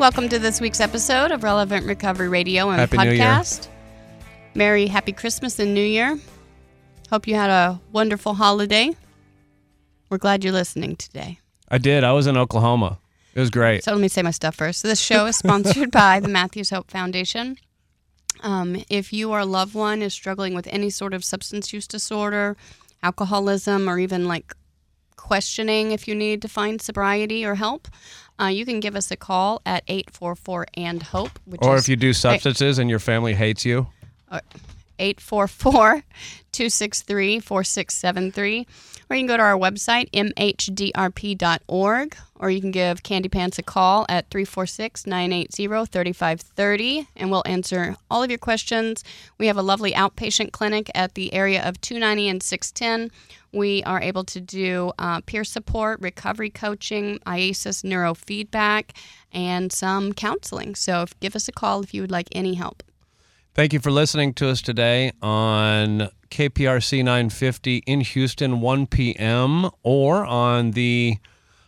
Welcome to this week's episode of Relevant Recovery Radio and Happy Podcast. Merry Happy Christmas and New Year. Hope you had a wonderful holiday. We're glad you're listening today. I did. I was in Oklahoma. It was great. So let me say my stuff first. So this show is sponsored by the Matthews Hope Foundation. Um, if you or a loved one is struggling with any sort of substance use disorder, alcoholism, or even like questioning if you need to find sobriety or help, uh, you can give us a call at 844 and hope. Or is if you do substances and your family hates you. 844 263 4673. Or you can go to our website, mhdrp.org, or you can give Candy Pants a call at 346 980 3530, and we'll answer all of your questions. We have a lovely outpatient clinic at the area of 290 and 610. We are able to do uh, peer support, recovery coaching, IASIS neurofeedback, and some counseling. So if, give us a call if you would like any help. Thank you for listening to us today on KPRC 950 in Houston, 1 p.m., or on the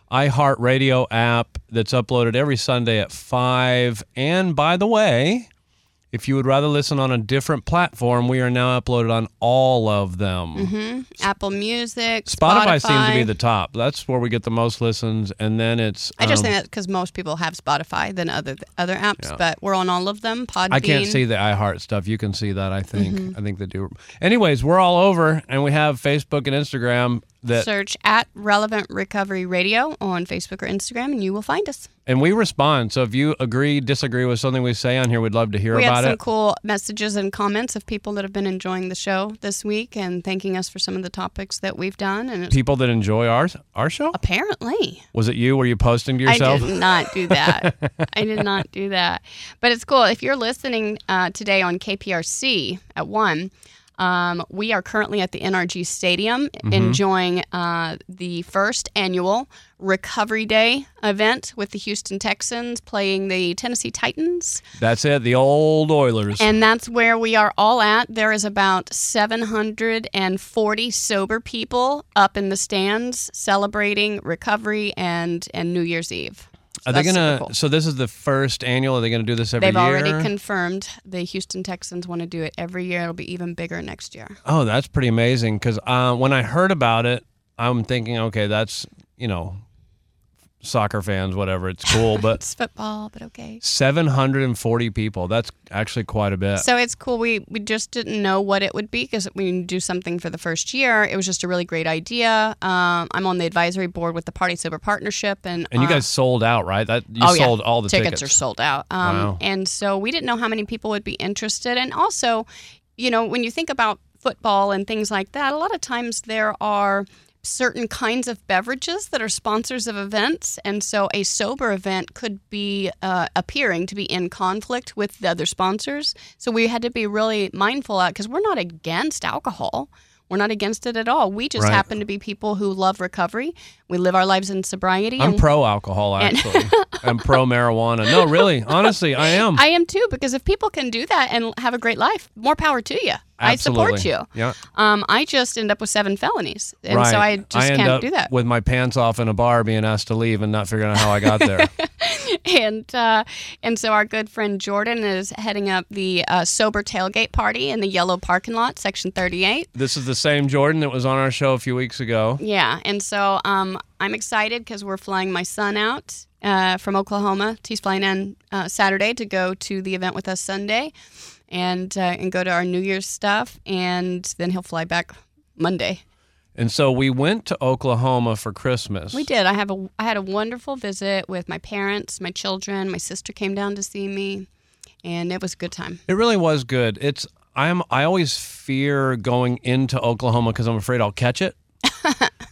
iHeartRadio app that's uploaded every Sunday at 5. And by the way, if you would rather listen on a different platform, we are now uploaded on all of them. Apple Music, Spotify, Spotify seems to be the top. That's where we get the most listens, and then it's. I just um, think that because most people have Spotify than other other apps, Yeah. but we're on all of them. Podbean. I can't see the iHeart stuff. You can see that. I think. Mm-hmm. I think they do. Anyways, we're all over, and we have Facebook and Instagram. That Search at Relevant Recovery Radio on Facebook or Instagram, and you will find us. and we respond. So if you agree, disagree with something we say on here, we'd love to hear we about it. We had some cool messages and comments of people that have been enjoying the show this week and thanking us for some of the topics that we've done. And People that enjoy our our show. apparently, Was it you? Were you posting to yourself? I did not do that. I did not do that. But it's cool. If you're listening uh, today on KPRC at 1, um, we are currently at the NRG Stadium Mm-hmm. enjoying uh, the first annual Recovery Day event with the Houston Texans playing the Tennessee Titans. That's it. The old Oilers. And that's where we are all at. There is about 740 sober people up in the stands celebrating recovery and, and New Year's Eve. Are they gonna? cool. So this is the first annual. Are they gonna do this every year? They've already confirmed the Houston Texans want to do it every year. It'll be even bigger next year. Oh, that's pretty amazing. Because uh, when I heard about it, I'm thinking, okay, that's you know, soccer fans, whatever. It's cool, but It's football, but okay. 740 people. That's actually quite a bit. So it's cool. We we just didn't know what it would be because we do something for the first year. It was just a really great idea. Um, I'm on the advisory board with the Party Sober Partnership, and and you uh, guys sold out, right? That you oh, yeah. sold all the tickets, tickets. are sold out. Um, Wow. And so we didn't know how many people would be interested. And also, you know, when you think about football and things like that, a lot of times there are certain kinds of beverages that are sponsors of events. And so a sober event could be uh, appearing to be in conflict with the other sponsors. So we had to be really mindful out because we're not against alcohol. We're not against it at all. We just Right. happen to be people who love recovery. We live our lives in sobriety. I'm pro alcohol, actually. I'm pro marijuana. No, really, honestly, I am. I am too, because if people can do that and have a great life, more power to you. I support you. Yeah. Um, I just end up with seven felonies, and right. so I just end can't do that. with my pants off in a bar, being asked to leave, and not figuring out how I got there. and uh, and so our good friend Jordan is heading up the uh, sober tailgate party in the yellow parking lot, section thirty-eight. this is the same Jordan that was on our show a few weeks ago. Yeah, and so um, I'm excited because we're flying my son out uh, from Oklahoma. He's flying in uh, Saturday to go to the event with us Sunday, and uh, and go to our New Year's stuff, and then he'll fly back Monday. And so we went to Oklahoma for Christmas. We did. I have a I had a wonderful visit with my parents, my children. My sister came down to see me, and it was a good time. It really was good. It's I'm I always fear going into Oklahoma because I'm afraid I'll catch it.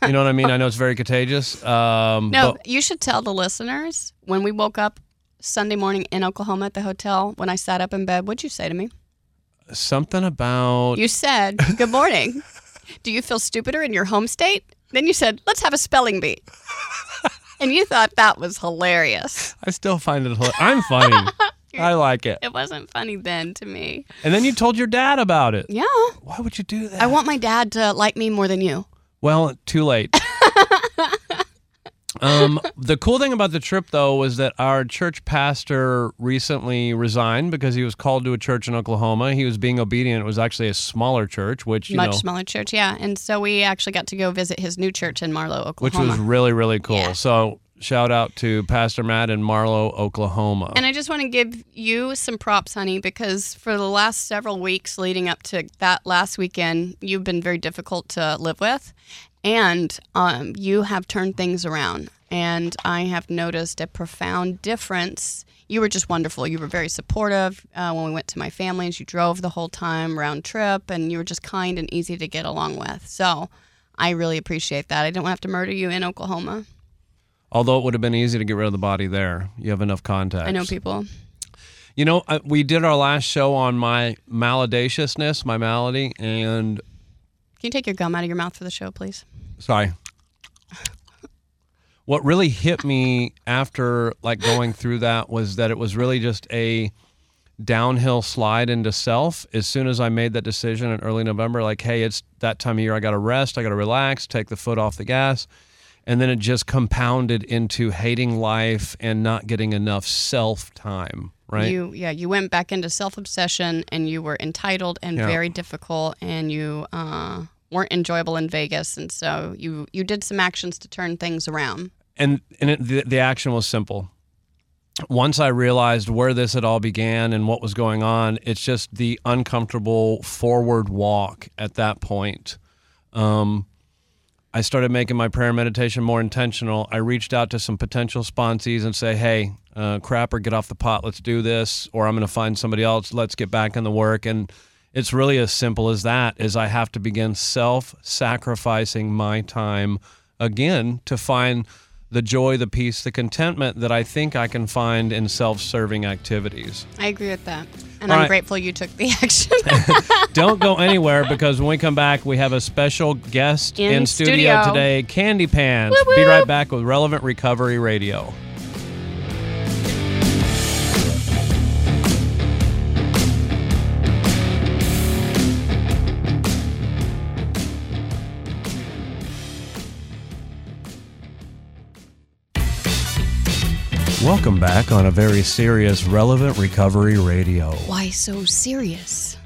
you know what I mean? I know it's very contagious. Um, No, but you should tell the listeners when we woke up Sunday morning in Oklahoma at the hotel when I sat up in bed, what'd you say to me? Something about You said, Good morning. Do you feel stupider in your home state? Then you said, Let's have a spelling bee. and you thought that was hilarious. I still find it. hila- I'm funny. I like it. It wasn't funny then to me. And then you told your dad about it. Yeah. Why would you do that? I want my dad to like me more than you. Well, too late. um, the cool thing about the trip, though, was that our church pastor recently resigned because he was called to a church in Oklahoma. He was being obedient. It was actually a smaller church, which you Much know, smaller church, yeah. And so we actually got to go visit his new church in Marlow, Oklahoma, which was really really cool. Yeah. So shout out to Pastor Matt in Marlow, Oklahoma. And I just want to give you some props, honey, because for the last several weeks leading up to that last weekend, you've been very difficult to live with. And um, you have turned things around. And I have noticed a profound difference. You were just wonderful. You were very supportive uh, when we went to my family's. You drove the whole time round trip, and you were just kind and easy to get along with. So I really appreciate that. I didn't have to murder you in Oklahoma. Although it would have been easy to get rid of the body there, you have enough contacts. I know people. You know, we did our last show on my maladaciousness, my malady, and Can you take your gum out of your mouth for the show, please? Sorry. What really hit me after like going through that was that it was really just a downhill slide into self. As soon as I made that decision in early November, like, hey, it's that time of year, I got to rest, I got to relax, take the foot off the gas. And then it just compounded into hating life and not getting enough self time, right? You yeah, you went back into self obsession and you were entitled and Yeah. very difficult and you uh, weren't enjoyable in Vegas and so you you did some actions to turn things around. and and it, the, the action was simple. Once I realized where this had all began and what was going on, it's just the uncomfortable forward walk at that point. Um, I started making my prayer meditation more intentional. I reached out to some potential sponsees and say, "Hey, uh, crapper, get off the pot. Let's do this." Or I'm going to find somebody else. Let's get back in the work. And it's really as simple as that. Is I have to begin self-sacrificing my time again to find the joy, the peace, the contentment that I think I can find in self-serving activities. I agree with that. And All I'm right. grateful you took the action. Don't go anywhere because when we come back, we have a special guest in, In studio, studio. today, Candy Pants. Whoop, Be right back with Relevant Recovery Radio. Welcome back on a very serious Relevant Recovery Radio Why so serious?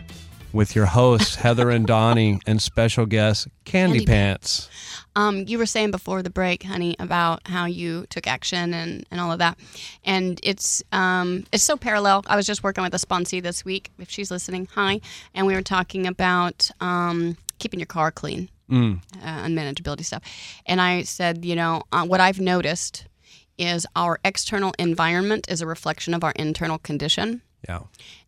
with your hosts, Heather and Donnie, and special guest, Candy, Candy Pants. Um, you were saying before the break, honey, about how you took action and, and all of that, and it's um, it's so parallel. I was just working with a sponsee this week. If she's listening, hi, and we were talking about um, keeping your car clean, Mm. uh, unmanageability stuff, and I said, you know, uh, what I've noticed is our external environment is a reflection of our internal condition. Yeah.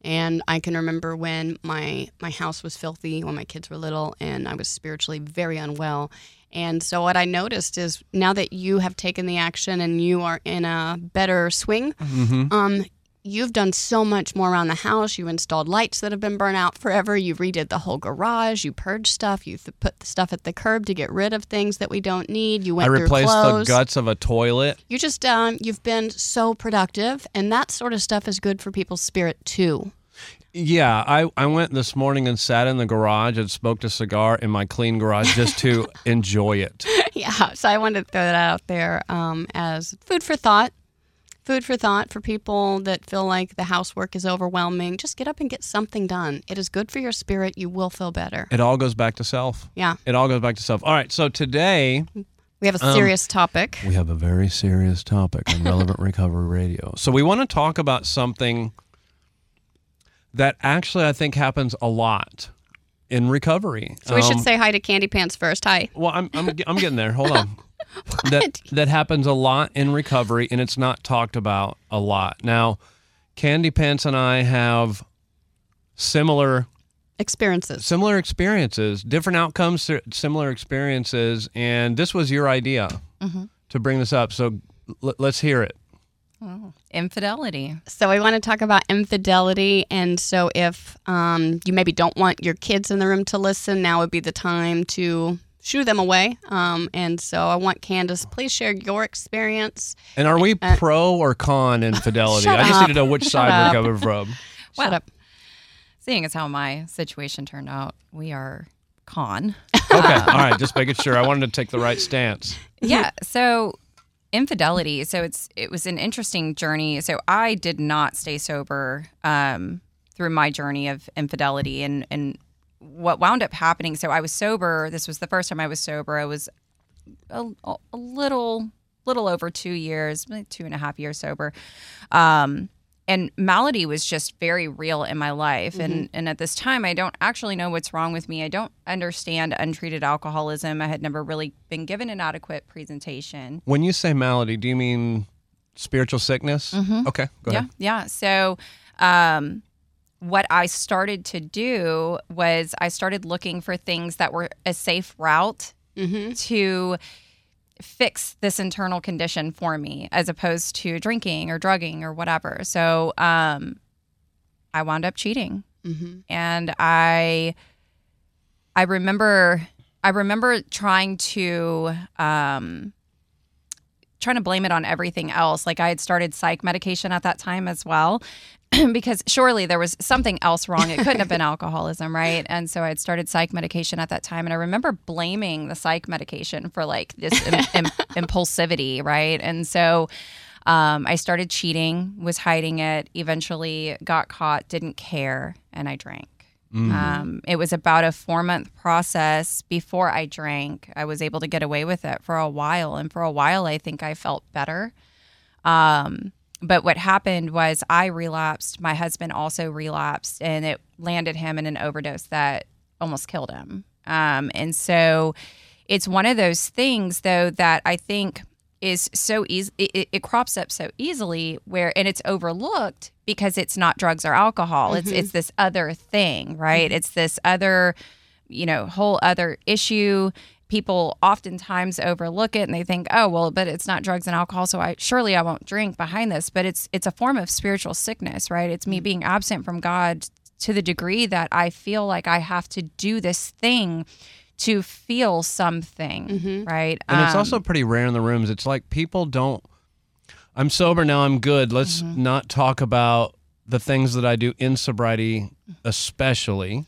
And I can remember when my my house was filthy when my kids were little and I was spiritually very unwell. And so what I noticed is now that you have taken the action and you are in a better swing, Mm-hmm. um, you've done so much more around the house. You installed lights that have been burnt out forever. You redid the whole garage. You purged stuff. You th- put the stuff at the curb to get rid of things that we don't need. You I went through replaced the guts of a toilet. You just um, you've been so productive, and that sort of stuff is good for people's spirit too. Yeah, I, I went this morning and sat in the garage and smoked a cigar in my clean garage just to enjoy it. yeah, so I wanted to throw that out there um, as food for thought. Food for thought for people that feel like the housework is overwhelming. Just get up and get something done. It is good for your spirit. You will feel better. It all goes back to self. Yeah, It all goes back to self. All right, so today we have a Um, serious topic. we have a very serious topic on Relevant Recovery Radio. So we want to talk about something that actually I think happens a lot in recovery. So we Um, should say hi to Candy Pants first. Hi. Well, I'm I'm, I'm getting there. Hold on. that that happens a lot in recovery, and it's not talked about a lot. Now, Candy Pants and I have similar Experiences. similar experiences, different outcomes, similar experiences, and this was your idea Mm-hmm. to bring this up. So l- let's hear it. Infidelity. So we want to talk about infidelity, and so if um, you maybe don't want your kids in the room to listen, now would be the time to shoo them away. Um, and so I want Candice, please share your experience. And are we pro or con infidelity? Uh, I just up. need to know which side up. we're coming from. Shut up. Seeing as how my situation turned out, we are con. Okay, all right, just making sure. I wanted to take the right stance. yeah. So infidelity. So it's it was an interesting journey. So I did not stay sober um, through my journey of infidelity, and and what wound up happening. So I was sober. This was the first time I was sober. I was a, a little little over two years, two and a half years sober. Um, and malady was just very real in my life and and at this time i don't actually know what's wrong with me i don't understand untreated alcoholism i had never really been given an adequate presentation When you say malady, do you mean spiritual sickness? Okay, go yeah ahead. yeah so um what i started to do was i started looking for things that were a safe route Mm-hmm. to fix this internal condition for me as opposed to drinking or drugging or whatever. So um, I wound up cheating. Mm-hmm. And I I remember I remember trying to um, trying to blame it on everything else. Like I had started psych medication at that time as well. because surely there was something else wrong. It couldn't have been alcoholism, right? And so I had started psych medication at that time. And I remember blaming the psych medication for like this im- im- impulsivity, right? And so um, I started cheating, was hiding it, eventually got caught, didn't care, and I drank. Um, it was about a four month process before I drank. I was able to get away with it for a while. And for a while, I think I felt better. Um, but what happened was I relapsed. My husband also relapsed, and it landed him in an overdose that almost killed him. Um, and so it's one of those things, though, that I think is so easy. It, it, crops up so easily where, and it's overlooked because it's not drugs or alcohol. It's it's this other thing, right? It's this other, you know, whole other issue people oftentimes overlook it and they think oh well but it's not drugs and alcohol so i surely i won't drink behind this but it's it's a form of spiritual sickness right it's me being absent from god to the degree that i feel like i have to do this thing to feel something right And it's Um, also pretty rare in the rooms. It's like people don't. I'm sober now. I'm good. Let's Mm-hmm. not talk about the things that I do in sobriety, especially.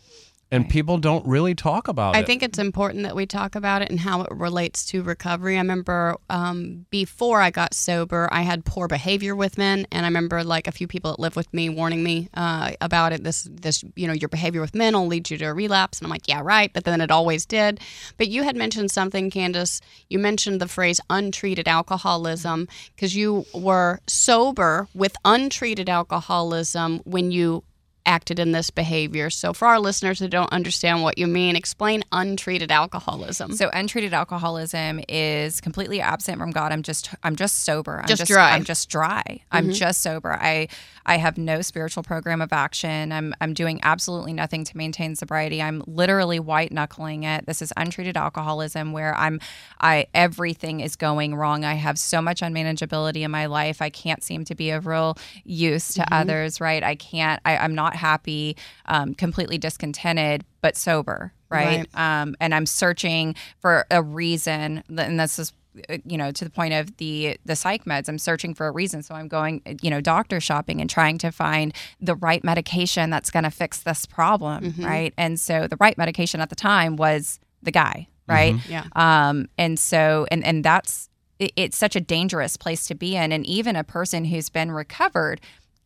And people don't really talk about I it. I think it's important that we talk about it and how it relates to recovery. I remember um, before I got sober, I had poor behavior with men, and I remember like a few people that lived with me warning me uh, about it. This, this, you know, your behavior with men will lead you to a relapse, and I'm like, yeah, right. But then it always did. But you had mentioned something, Candice. You mentioned the phrase untreated alcoholism because you were sober with untreated alcoholism when you acted in this behavior. So, for our listeners who don't understand what you mean, explain untreated alcoholism. So untreated alcoholism is completely absent from God. I'm just I'm just sober. I'm Just dry. I'm just dry. I'm mm-hmm. just sober. I I have no spiritual program of action. I'm I'm doing absolutely nothing to maintain sobriety. I'm literally white knuckling it. This is untreated alcoholism where I'm I everything is going wrong. I have so much unmanageability in my life. I can't seem to be of real use to mm-hmm. others, right? I can't I, I'm not happy, um, completely discontented, but sober, right? um, and I'm searching for a reason, and this is uh, you know to the point of the the psych meds. I'm searching for a reason, so I'm going you know doctor shopping and trying to find the right medication that's going to fix this problem, right? And so the right medication at the time was the guy, right? Yeah. Um, and so and and that's it's such a dangerous place to be in, and even a person who's been recovered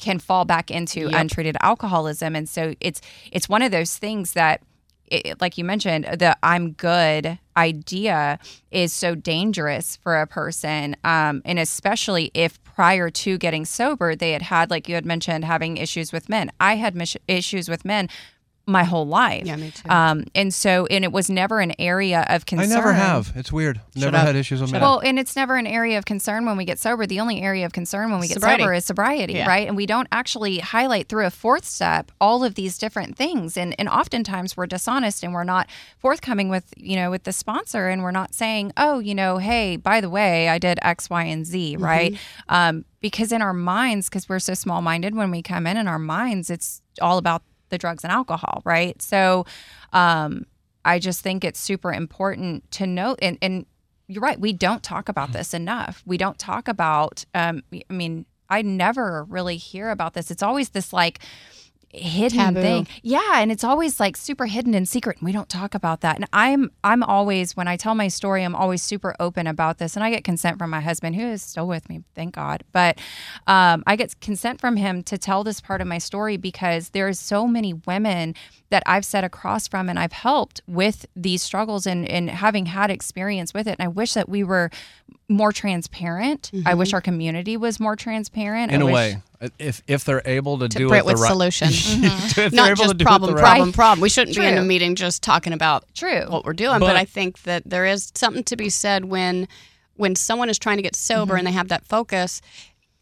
can fall back into untreated alcoholism. And so it's it's one of those things that it, like you mentioned the i'm good idea is so dangerous for a person um, and especially if prior to getting sober they had had like you had mentioned having issues with men. I had mis- issues with men my whole life. Yeah, me too. Um, and so, and it was never an area of concern. I never have. It's weird. Never up. had issues with that. Well, and it's never an area of concern when we get sober. The only area of concern when we get Sobriety. sober is sobriety, Yeah. right? And we don't actually highlight through a fourth step all of these different things. And and oftentimes we're dishonest and we're not forthcoming with you know with the sponsor, and we're not saying, oh, you know, hey, by the way, I did X, Y, and Z, Mm-hmm. right? Um, because in our minds, because we're so small minded, when we come in in our minds, it's all about the drugs and alcohol, right? So, um, I just think it's super important to note and and you're right. We don't talk about this enough. We don't talk about. Um, I mean, I never really hear about this. It's always this like hidden Taboo. thing. Yeah, and it's always like super hidden and secret. And we don't talk about that. And I'm I'm always when I tell my story, I'm always super open about this. And I get consent from my husband, who is still with me, thank God. But um, I get consent from him to tell this part of my story because there's so many women that I've sat across from and I've helped with these struggles and, and having had experience with it. And I wish that we were more transparent. I wish mm-hmm. our community was more transparent. in I a wish- way, if if they're able to, do Brit it the right solution. if mm-hmm. they're Not able to just do it problem, right- problem, problem. We shouldn't be in a meeting just talking about True. what we're doing. But, But- I think that there is something to be said when when someone is trying to get sober mm-hmm. and they have that focus.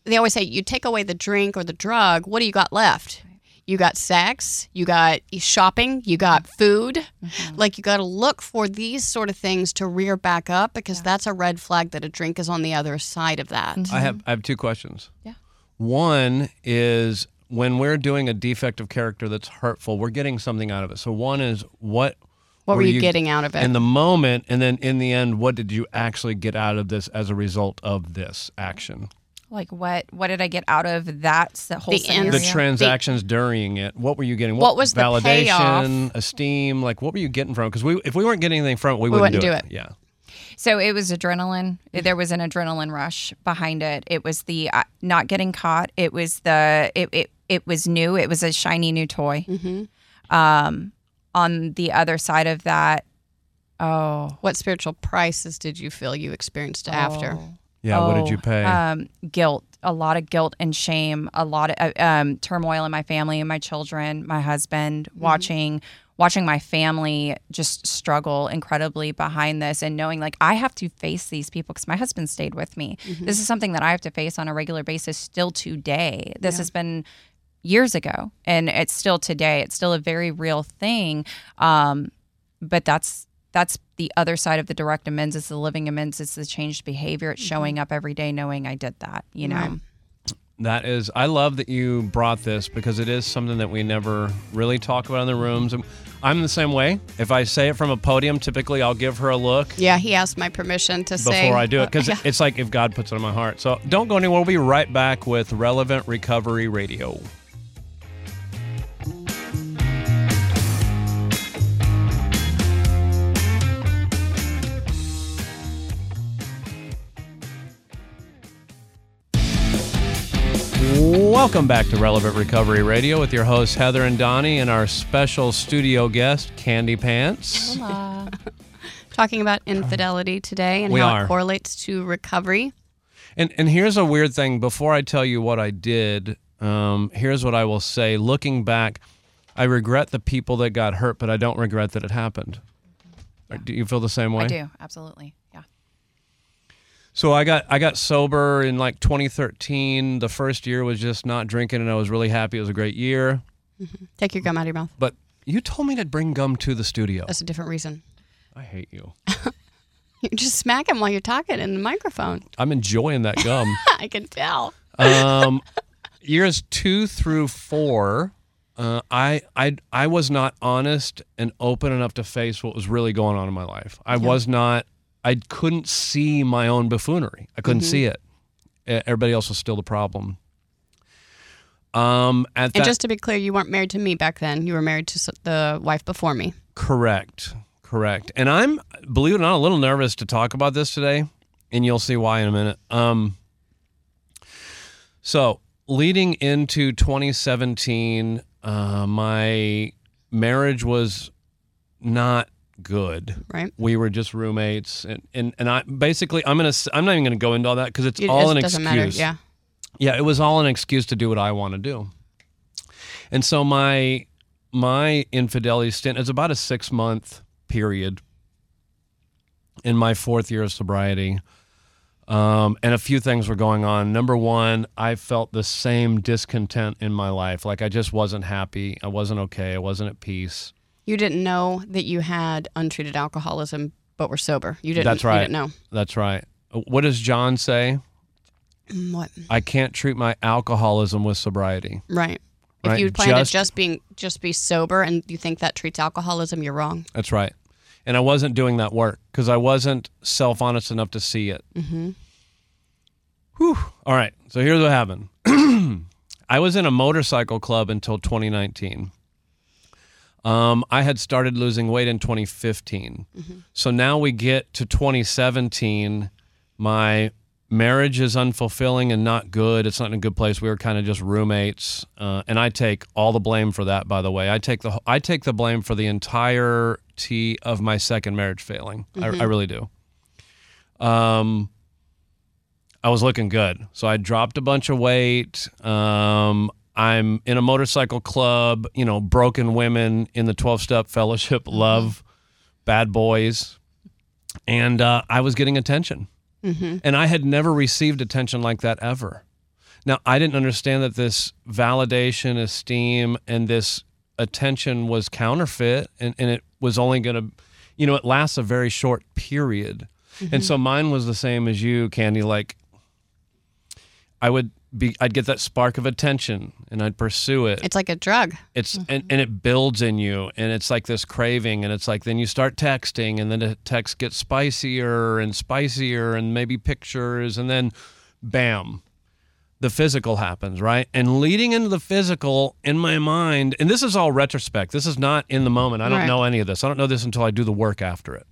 They always say, "You take away the drink or the drug, what do you got left?" You got sex, you got shopping, you got food. Mm-hmm. Like you got to look for these sort of things to rear back up because that's a red flag that a drink is on the other side of that. Mm-hmm. I have I have two questions. Yeah. One is when we're doing a defective character that's hurtful, we're getting something out of it. So one is what What were you getting out of it? in the moment, and then in the end, what did you actually get out of this as a result of this action? Like what what did I get out of that whole The end- scenario? The transactions during it, what were you getting? What was the validation, payoff? esteem? Like what were you getting from? Because we, if we weren't getting anything from it, we, We wouldn't, wouldn't do, do it. it. Yeah. So it was adrenaline. There was an adrenaline rush behind it. It was the uh, not getting caught. It was the it it, it was new. It was a shiny new toy. Um, on the other side of that, oh, what spiritual prices did you feel you experienced after? Yeah. what did Oh, you pay? Um, guilt, a lot of guilt and shame, a lot of uh, um, turmoil in my family and my children, my husband, watching watching my family just struggle incredibly behind this and knowing like I have to face these people because my husband stayed with me. This is something that I have to face on a regular basis still today. This has been years ago and it's still today. It's still a very real thing. Um, but that's that's the other side of the direct amends. It's the living amends. It's the changed behavior. It's mm-hmm. showing up every day knowing I did that. You know. Right. That is, I love that you brought this because it is something that we never really talk about in the rooms. I'm the same way. If I say it from a podium, typically I'll give her a look Yeah, he asked my permission to say before I do it because Yeah. it's like if God puts it on my heart. So don't go anywhere. We'll be right back with Relevant Recovery Radio. Welcome back to Relevant Recovery Radio with your hosts Heather and Donnie and our special studio guest Candy Pants. talking about infidelity today and We how are. it correlates to recovery. And and here's a weird thing. Before I tell you what I did, um, here's what I will say. Looking back, I regret the people that got hurt, but I don't regret that it happened. Do you feel the same way? I do absolutely. So I got I got sober in like 2013. The first year was just not drinking, and I was really happy. It was a great year. Take your gum out of your mouth. But you told me to bring gum to the studio. That's a different reason. I hate you. You just smack him while you're talking in the microphone. I'm enjoying that gum. I can tell. um, years two through four, uh, I I I was not honest and open enough to face what was really going on in my life. I was not. I couldn't see my own buffoonery. I couldn't see it. Everybody else was still the problem. Um, at And that just to be clear, you weren't married to me back then. You were married to the wife before me. correct, correct. And I'm believe it or not a little nervous to talk about this today, and you'll see why in a minute. Um, so leading into 2017, uh, my marriage was not good. Right. We were just roommates, and and, and I basically I'm gonna I'm not even gonna go into all that because it's It, all an excuse. matter. Yeah. Yeah, it was all an excuse to do what I want to do. And so my my infidelity stint is about a six month period in my fourth year of sobriety. Um, and a few things were going on. Number one, I felt the same discontent in my life. Like I just wasn't happy. I wasn't okay. I wasn't at peace. You didn't know that you had untreated alcoholism, but were sober. You didn't. That's right. You didn't know. That's right. What does John say? Mm, What? I can't treat my alcoholism with sobriety. Right. Right, If you plan just- to just being just be sober and you think that treats alcoholism, you're wrong. That's right. And I wasn't doing that work because I wasn't self honest enough to see it. Mm-hmm. Whew. All right. So here's what happened I was in a motorcycle club until 2019. Um, I had started losing weight in 2015. So now we get to 2017. My marriage is unfulfilling and not good. It's not in a good place. We were kind of just roommates, uh, and I take all the blame for that. By the way, I take the I take the blame for the entirety of my second marriage failing. I, I really do. Um, I was looking good, so I dropped a bunch of weight. Um, I'm in a motorcycle club. You know, broken women in the twelve step fellowship mm-hmm. love bad boys, and uh, I was getting attention. Mm-hmm. And I had never received attention like that ever. Now, I didn't understand that this validation, esteem, and this attention was counterfeit and, and it was only going to, you know, it lasts a very short period. And mm-hmm. so mine was the same as you, Candy. Like, I would be, I'd get that spark of attention and I'd pursue it. It's like a drug. it's and, mm-hmm. and it builds in you and it's like this craving and it's like then you start texting and then the text gets spicier and spicier and maybe pictures and then bam the physical happens right? And leading into the physical in my mind and this is all retrospect. This is not in the moment. I don't Right. know any of this. I don't know this until i do the work after it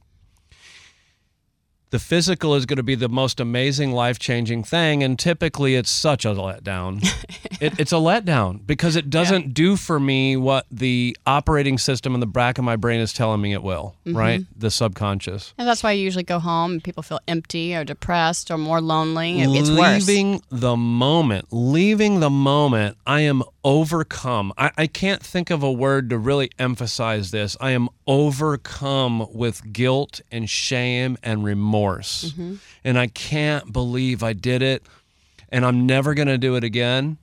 the physical is going to be the most amazing life-changing thing and typically it's such a letdown. It, it's a letdown because it doesn't do for me what the operating system in the back of my brain is telling me it will mm-hmm. right? The subconscious. And that's why you usually go home and people feel empty or depressed or more lonely. It gets worse. leaving the moment leaving the moment i am overcome. I, I can't think of a word to really emphasize this. I am overcome with guilt and shame and remorse. Mm-hmm. and i can't believe i did it and i'm never going to do it again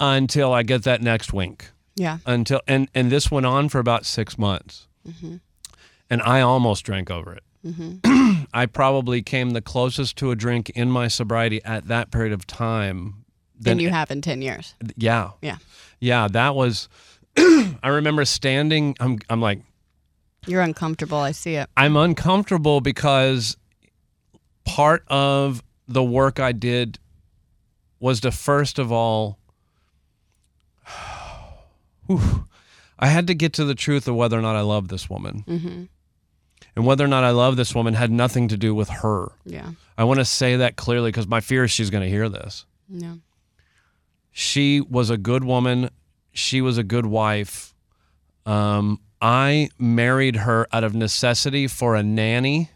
until i get that next wink. Yeah. until and and this went on for about six months. And i almost drank over it. I probably came the closest to a drink in my sobriety at that period of time Than you have in 10 years. yeah Yeah. yeah that was i remember standing i'm, I'm like You're uncomfortable. I see it. i'm uncomfortable because part of the work i did was to first of all Whew. I had to get to the truth of whether or not I love this woman. Mm-hmm. And whether or not I love this woman had nothing to do with her. Yeah. I want to say that clearly because my fear is she's going to hear this. Yeah. She was a good woman. She was a good wife. Um, I married her out of necessity for a nanny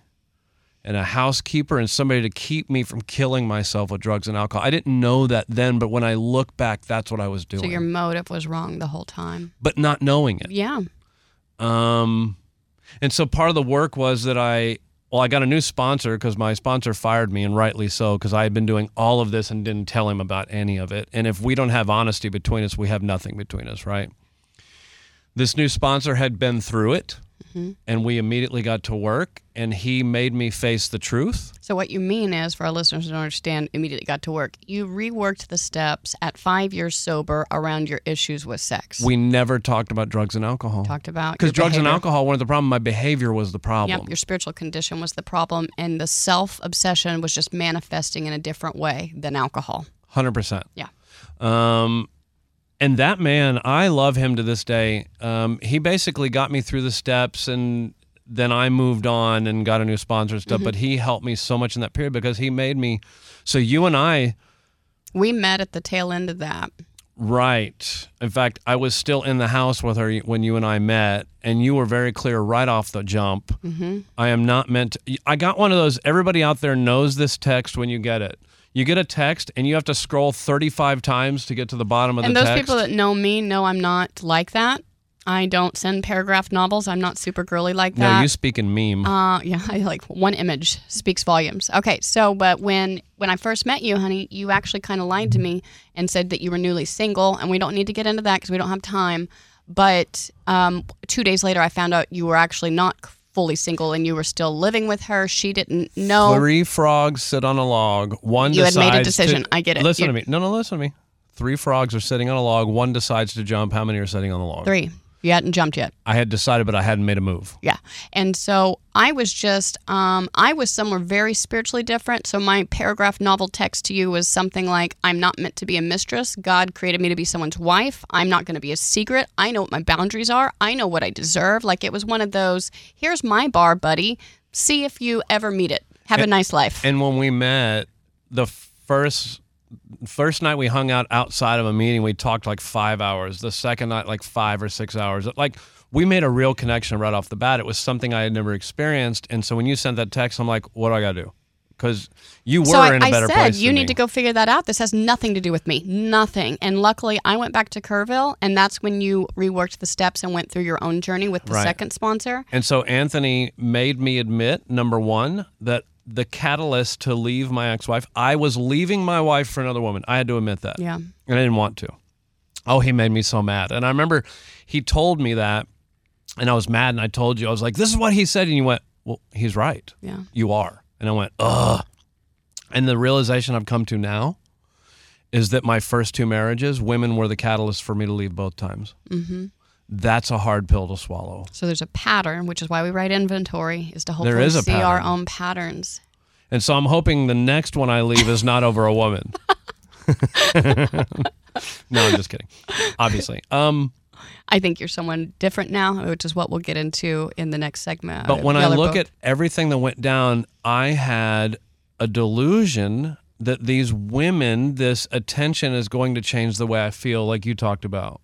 and a housekeeper and somebody to keep me from killing myself with drugs and alcohol. I didn't know that then, but when I look back, that's what I was doing. So your motive was wrong the whole time. but not knowing it. Yeah. Um, and so part of the work was that I, well, I got a new sponsor because my sponsor fired me, and rightly so, because I had been doing all of this and didn't tell him about any of it. And if we don't have honesty between us, we have nothing between us, right? This new sponsor had been through it, and we immediately got to work, and he made me face the truth. So what you mean is, for our listeners who don't understand, immediately got to work. You reworked the steps at five years sober around your issues with sex. We never talked about drugs and alcohol. talked about Because drugs and alcohol weren't the problem. My behavior was the problem. Yep, your spiritual condition was the problem, and the self obsession was just manifesting in a different way than alcohol. Hundred percent. Yeah. Um, and that man, I love him to this day. Um, he basically got me through the steps, and then I moved on and got a new sponsor and stuff. But he helped me so much in that period because he made me. So you and I, We met at the tail end of that. right? In fact, I was still in the house with her when you and I met, and you were very clear right off the jump. Mm-hmm. I am not meant. To, I got one of those. Everybody out there knows this text when you get it. You get a text and you have to scroll 35 times to get to the bottom of And the text. And those people that know me know I'm not like that. I don't send paragraph novels. I'm not super girly like that. No, you speak in meme. Uh, yeah, I like one image speaks volumes. Okay, so but when when I first met you, honey, you actually kind of lied to me and said that you were newly single, and we don't need to get into that because we don't have time. But um, two days later, I found out you were actually not fully single and you were still living with her. She didn't know. Three frogs sit on a log. One You had made a decision. To, I get it. Listen You- to me. No, no, listen to me. Three frogs are sitting on a log. One decides to jump. How many are sitting on the log? Three. You hadn't jumped yet. I had decided, but I hadn't made a move. Yeah. And so I was just, um, I was somewhere very spiritually different. So my paragraph novel text to you was something like, I'm not meant to be a mistress. God created me to be someone's wife. I'm not going to be a secret. I know what my boundaries are. I know what I deserve. Like it was one of those, here's my bar, buddy. See if you ever meet it. Have a nice life. And when we met, the first first night we hung out outside of a meeting, we talked like five hours. The second night, like five or six hours. Like we made a real connection right off the bat. It was something I had never experienced. And so when you sent that text, I'm like, what do I got to do? Because you were so I, in a I better said, place. you need me. to go figure that out. This has nothing to do with me. Nothing. And luckily, I went back to Kerrville, and that's when you reworked the steps and went through your own journey with the Right. second sponsor. And so Anthony made me admit, number one, that the catalyst to leave my ex wife, I was leaving my wife for another woman. I had to admit that. Yeah. And I didn't want to. Oh, he made me so mad. And I remember he told me that, and I was mad. And I told you, I was like, this is what he said. And you went, well, he's right. Yeah. You are. And I went, ugh. And the realization I've come to now is that my first two marriages, women were the catalyst for me to leave both times. Mm-hmm. That's a hard pill to swallow. So there's a pattern, which is why we write inventory, is to hopefully is see our own patterns. And so I'm hoping the next one I leave is not over a woman. no, I'm just kidding. Obviously. Um, I think you're someone different now, which is what we'll get into in the next segment. but when I look book. at everything that went down, I had a delusion that these women, this attention is going to change the way I feel, like you talked about.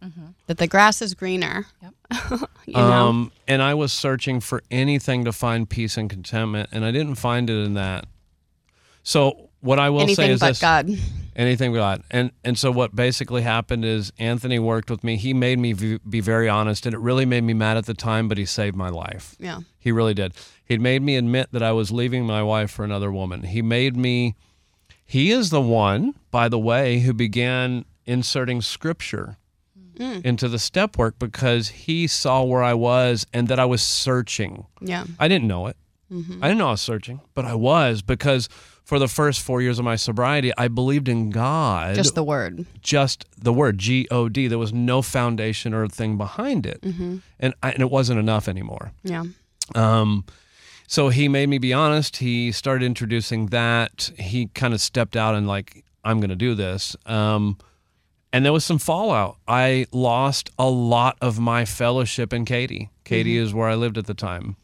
that the grass is greener. you know, Um, and I was searching for anything to find peace and contentment, and I didn't find it in that. So what I will say anything is but this: God. anything but God. And and so what basically happened is Anthony worked with me. He made me v- be very honest, and it really made me mad at the time, but he saved my life. Yeah. He really did. He'd made me admit that I was leaving my wife for another woman. He made me. He is the one, by the way, who began inserting scripture mm. Mm. into the step work because he saw where I was and that I was searching. Yeah. I didn't know it. Mm-hmm. I didn't know I was searching, but I was because for the first four years of my sobriety, I believed in God. Just the word. just the word G O D. There was no foundation or thing behind it, mm-hmm. and I, and it wasn't enough anymore. Yeah. Um, so he made me be honest. He started introducing that. He kind of stepped out and like, I'm going to do this. Um, and there was some fallout. I lost a lot of my fellowship in Katy. Katy is where I lived at the time.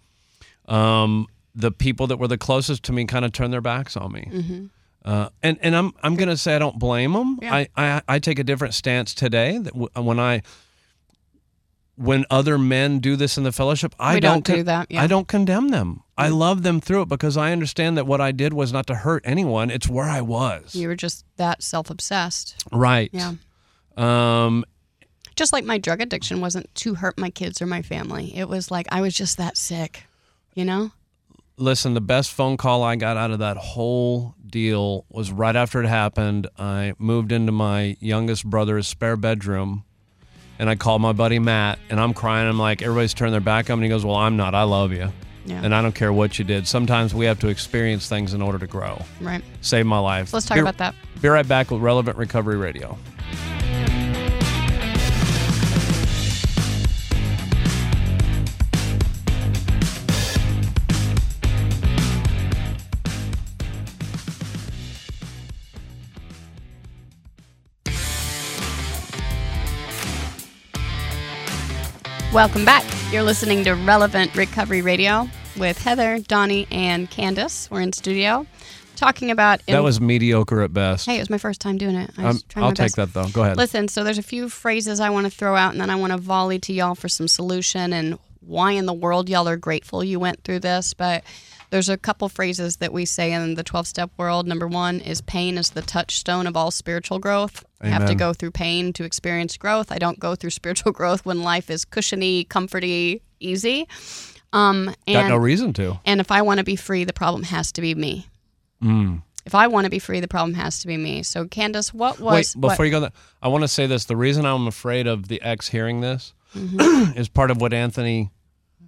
Um, the people that were the closest to me kind of turned their backs on me. Uh, and and I'm I'm gonna say I don't blame them. Yeah. I, I I take a different stance today. That w- when I when other men do this in the fellowship, I We don't con- do that, yeah. I don't condemn them. I love them through it because I understand that what I did was not to hurt anyone. It's where I was. You were just that self obsessed. right. Yeah. Um. Just like my drug addiction wasn't to hurt my kids or my family. It was like I was just that sick, you know? Listen, the best phone call I got out of that whole deal was right after it happened. I moved into my youngest brother's spare bedroom and I called my buddy Matt and I'm crying. I'm like, everybody's turned their back on me. And he goes, Well, I'm not. I love you. Yeah. And I don't care what you did. Sometimes we have to experience things in order to grow. Right. Save my life. Let's talk Be- about that. Be right back with Relevant Recovery Radio. Welcome back. You're listening to Relevant Recovery Radio with Heather, Donnie, and Candice. We're in studio talking about. That was mediocre at best. Hey, it was my first time doing it. I Um, was trying I'll my take best. that though. Go ahead. Listen, so there's a few phrases I want to throw out, and then I want to volley to y'all for some solution and why in the world y'all are grateful you went through this. But There's a couple phrases that we say in the 12 step world. Number one is pain is the touchstone of all spiritual growth. I have to go through pain to experience growth. I don't go through spiritual growth when life is cushiony, comforty, easy. Um, Got no reason to. and if I want to be free, the problem has to be me. Mm. If I want to be free, the problem has to be me. So, Candice, what was. Wait, what- before you go I want to say this. The reason I'm afraid of the ex hearing this Mm-hmm. is part of what Anthony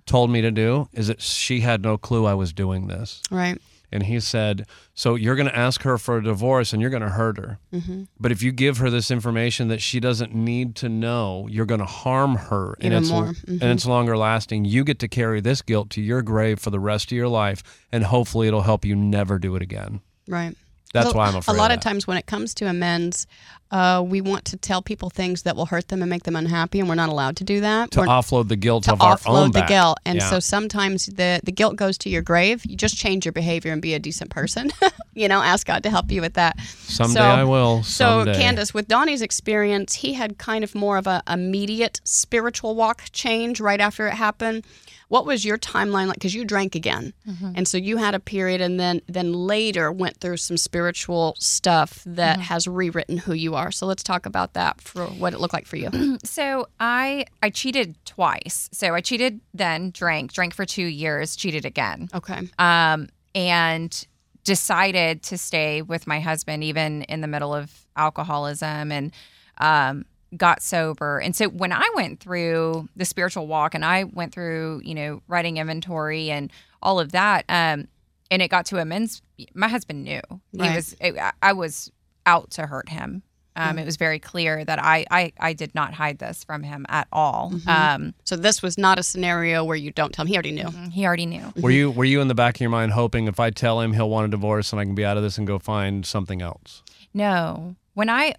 told me to do is that she had no clue I was doing this. right. And he said, So you're going to ask her for a divorce and you're going to hurt her. Mm-hmm. But if you give her this information that she doesn't need to know, you're going to harm her. and Even it's, more. Mm-hmm. And it's longer lasting. You get to carry this guilt to your grave for the rest of your life. And hopefully it'll help you never do it again. Right. That's Well, why I'm afraid A lot of of times when it comes to amends, uh, we want to tell people things that will hurt them and make them unhappy, and we're not allowed to do that. To We're- offload the guilt to of our own offload the back. guilt. And Yeah. so sometimes the, the guilt goes to your grave. You just change your behavior and be a decent person. you know, ask God to help you with that. Someday So- I will. So, Someday. Candice, with Donnie's experience, he had kind of more of a immediate spiritual walk change right after it happened. What was your timeline like? Because you drank again, and so you had a period, and then then later went through some spiritual stuff that has rewritten who you are. So let's talk about that for what it looked like for you. So I I cheated twice. So I cheated then, drank, drank for two years, cheated again, Okay. um, and decided to stay with my husband even in the middle of alcoholism and um, got sober. And so when I went through the spiritual walk and I went through you know writing inventory and all of that, um, and it got to a men's, my husband knew Right. he was. I- I was out to hurt him. Um, It was very clear that I, I I did not hide this from him at all. Um, So this was not a scenario where you don't tell him. He already knew. he already knew. Were you were you in the back of your mind hoping if I tell him he'll want a divorce and I can be out of this and go find something else? No. When I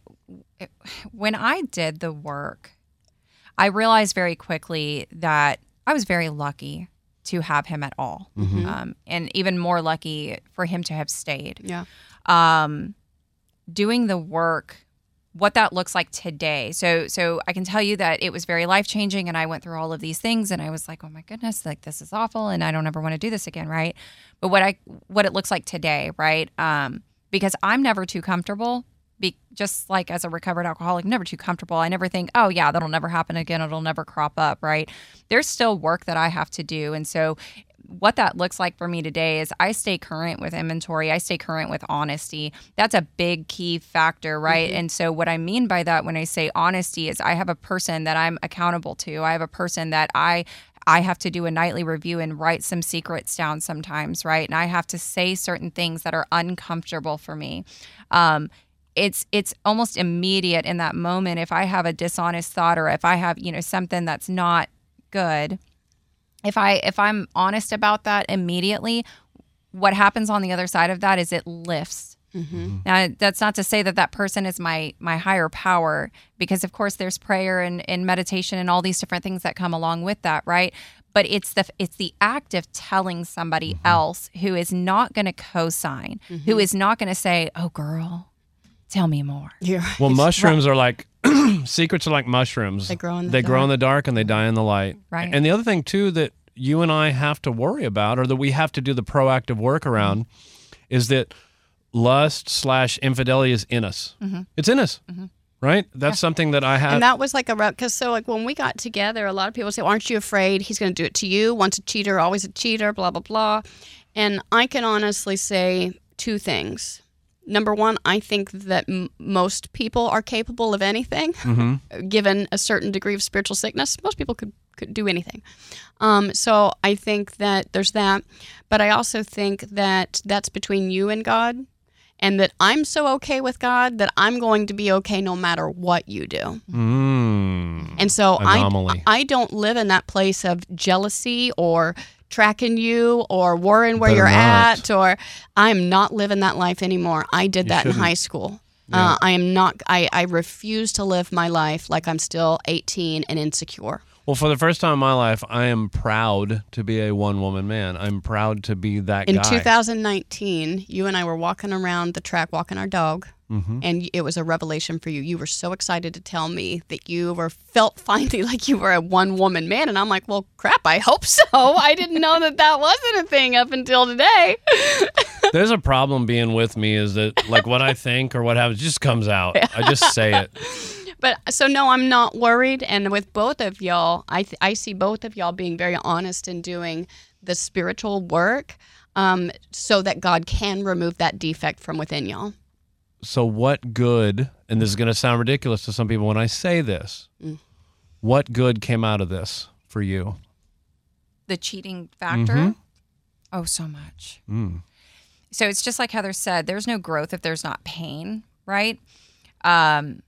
when I did the work, I realized very quickly that I was very lucky to have him at all, um, and even more lucky for him to have stayed. Yeah. Um, doing the work, what that looks like today. So, so I can tell you that it was very life changing, and I went through all of these things, and I was like, oh my goodness, like this is awful, and I don't ever want to do this again, right? But what I what it looks like today, right? Um, because I'm never too comfortable. Be, just like as a recovered alcoholic, never too comfortable. I never think, oh yeah, that'll never happen again. It'll never crop up, right? There's still work that I have to do, and so what that looks like for me today is I stay current with inventory. I stay current with honesty. That's a big key factor, right? And so, what I mean by that when I say honesty is I have a person that I'm accountable to. I have a person that I I have to do a nightly review and write some secrets down sometimes, right? And I have to say certain things that are uncomfortable for me. Um, it's it's almost immediate in that moment. If I have a dishonest thought or if I have you know something that's not good, if I if I'm honest about that immediately, what happens on the other side of that is it lifts. Mm-hmm. Now that's not to say that that person is my my higher power because of course there's prayer and, and meditation and all these different things that come along with that, right? But it's the it's the act of telling somebody mm-hmm. else who is not going to co-sign, who mm-hmm. is not going to say, "Oh girl, tell me more." Yeah. Well, mushrooms are like secrets are like mushrooms. They grow in the they grow in dark. the dark and they die in the light. Right. And the other thing too that you and I have to worry about, or that we have to do the proactive work around, mm-hmm. is that lust slash infidelity is in us. Mm-hmm. It's in us, mm-hmm. right? That's something that I have. And that was like a because so like when we got together, a lot of people say, "Aren't you afraid he's going to do it to you? Once a cheater, always a cheater." Blah blah blah. And I can honestly say two things. Number one, I think that m- most people are capable of anything, given a certain degree of spiritual sickness. Most people could could do anything. Um, so I think that there's that, but I also think that that's between you and God, and that I'm so okay with God that I'm going to be okay no matter what you do. Mm. And so Anomaly. I I don't live in that place of jealousy or tracking you or worrying where Better you're not. at or I'm not living that life anymore. I did that in shouldn't. high school. Uh, I am not I, I refuse to live my life like I'm still 18 and insecure. Well, for the first time in my life, I am proud to be a one woman man. I'm proud to be that In guy. 2019, you and I were walking around the track walking our dog and it was a revelation for you. You were so excited to tell me that you were felt finally like you were a one woman man, and I'm like, well, crap, I hope so. I didn't know that that wasn't a thing up until today. There's a problem being with me is that like what I think or what happens just comes out. I just say it. But so no, I'm not worried. And with both of y'all, I th- I see both of y'all being very honest in doing the spiritual work, um, so that God can remove that defect from within y'all. So what good? And this is going to sound ridiculous to some people when I say this. Mm. What good came out of this for you? the cheating factor. Mm-hmm. Oh, so much. Mm. So it's just like Heather said, there's no growth if there's not pain, right? Um,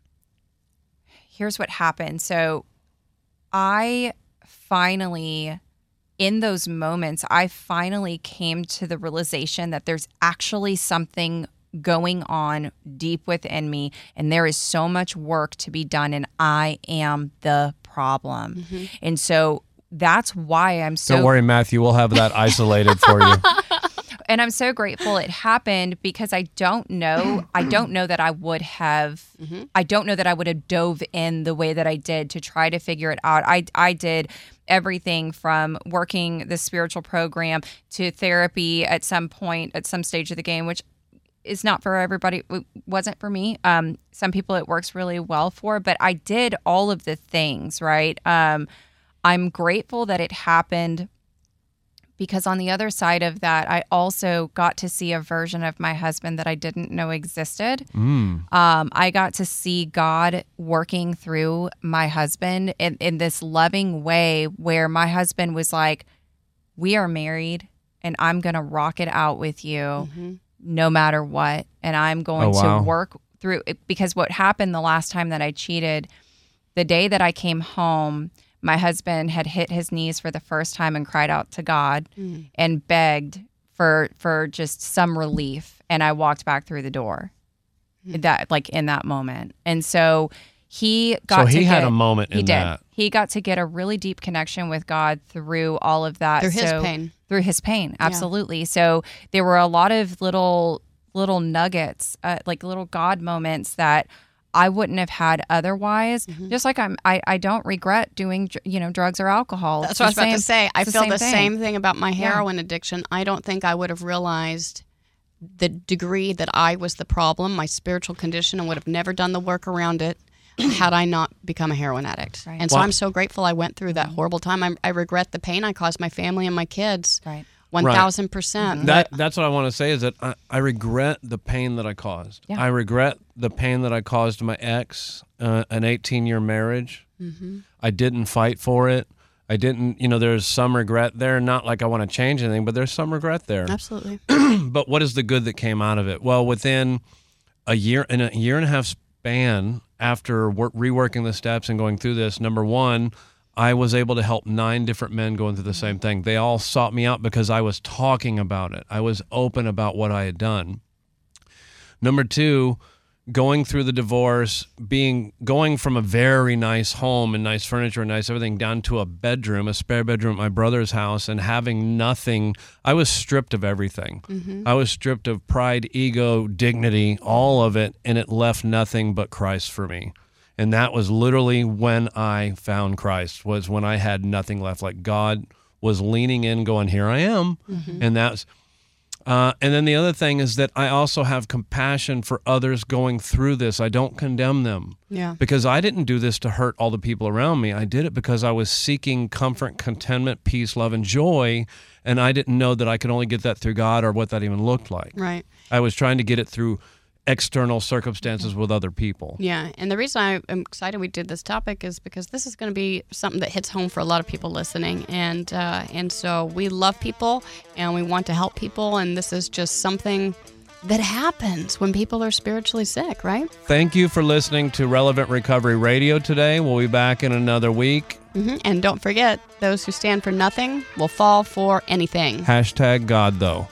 here's what happened. So I finally, in those moments, I finally came to the realization that there's actually something going on deep within me, and there is so much work to be done, and I am the problem. Mm-hmm. And so that's why I'm so Don't worry, Matthew. We'll have that isolated for you. and I'm so grateful it happened because I don't know. I don't know that I would have. Mm-hmm. I don't know that I would have dove in the way that I did to try to figure it out. I I did everything from working the spiritual program to therapy at some point at some stage of the game, which is not for everybody. It wasn't for me. Um, some people it works really well for, but I did all of the things right. Um, I'm grateful that it happened because on the other side of that, I also got to see a version of my husband that I didn't know existed. Um, I got to see God working through my husband in, in this loving way where my husband was like, We are married and I'm going to rock it out with you no matter what. And I'm going Oh, wow. to work through it because what happened the last time that I cheated, the day that I came home, my husband had hit his knees for the first time and cried out to God mm. and begged for for just some relief and I walked back through the door. Hmm. That like in that moment. And so he got so to he had get- a moment he in did. that. He got to get a really deep connection with God through all of that. Through his pain. Through his pain, absolutely. So there were a lot of little little nuggets, uh, like little God moments that I wouldn't have had otherwise. Mm-hmm. Just like I'm, I, I don't regret doing, you know, drugs or alcohol. That's It's what I was the about to say. I feel the thing. same thing about my heroin addiction. I don't think I would have realized the degree that I was the problem, my spiritual condition, and would have never done the work around it had I not become a heroin addict. Right. And so Wow. I'm so grateful I went through that horrible time. I, I regret the pain I caused my family and my kids. Right. One thousand percent. That that's what I want to say is that I, I regret the pain that I caused. Yeah. I regret the pain that I caused my ex, uh, an 18 year marriage. Mm-hmm. I didn't fight for it. I didn't, you know, there's some regret there. Not like I want to change anything, but there's some regret there. Absolutely. But what is the good that came out of it? Well, within a year in a year and a half span after wor- reworking the steps and going through this, number one, I was able to help nine different men going through the same thing. They all sought me out because I was talking about it. I was open about what I had done. Number two, going through the divorce, being going from a very nice home and nice furniture and nice everything down to a bedroom, a spare bedroom at my brother's house, and having nothing. I was stripped of everything. Mm-hmm. I was stripped of pride, ego, dignity, all of it, and it left nothing but Christ for me. And that was literally when I found Christ. Was when I had nothing left. Like God was leaning in, going, "Here I am," mm-hmm. and that's. Uh, and then the other thing is that I also have compassion for others going through this. I don't condemn them. Yeah. Because I didn't do this to hurt all the people around me. I did it because I was seeking comfort, contentment, peace, love, and joy. And I didn't know that I could only get that through God or what that even looked like. Right. I was trying to get it through external circumstances with other people. Yeah, and the reason I am excited we did this topic is because this is going to be something that hits home for a lot of people listening, and uh, and so we love people and we want to help people, and this is just something that happens when people are spiritually sick, right? Thank you for listening to Relevant Recovery Radio today. We'll be back in another week. hmm And don't forget, those who stand for nothing will fall for anything. Hashtag God, though.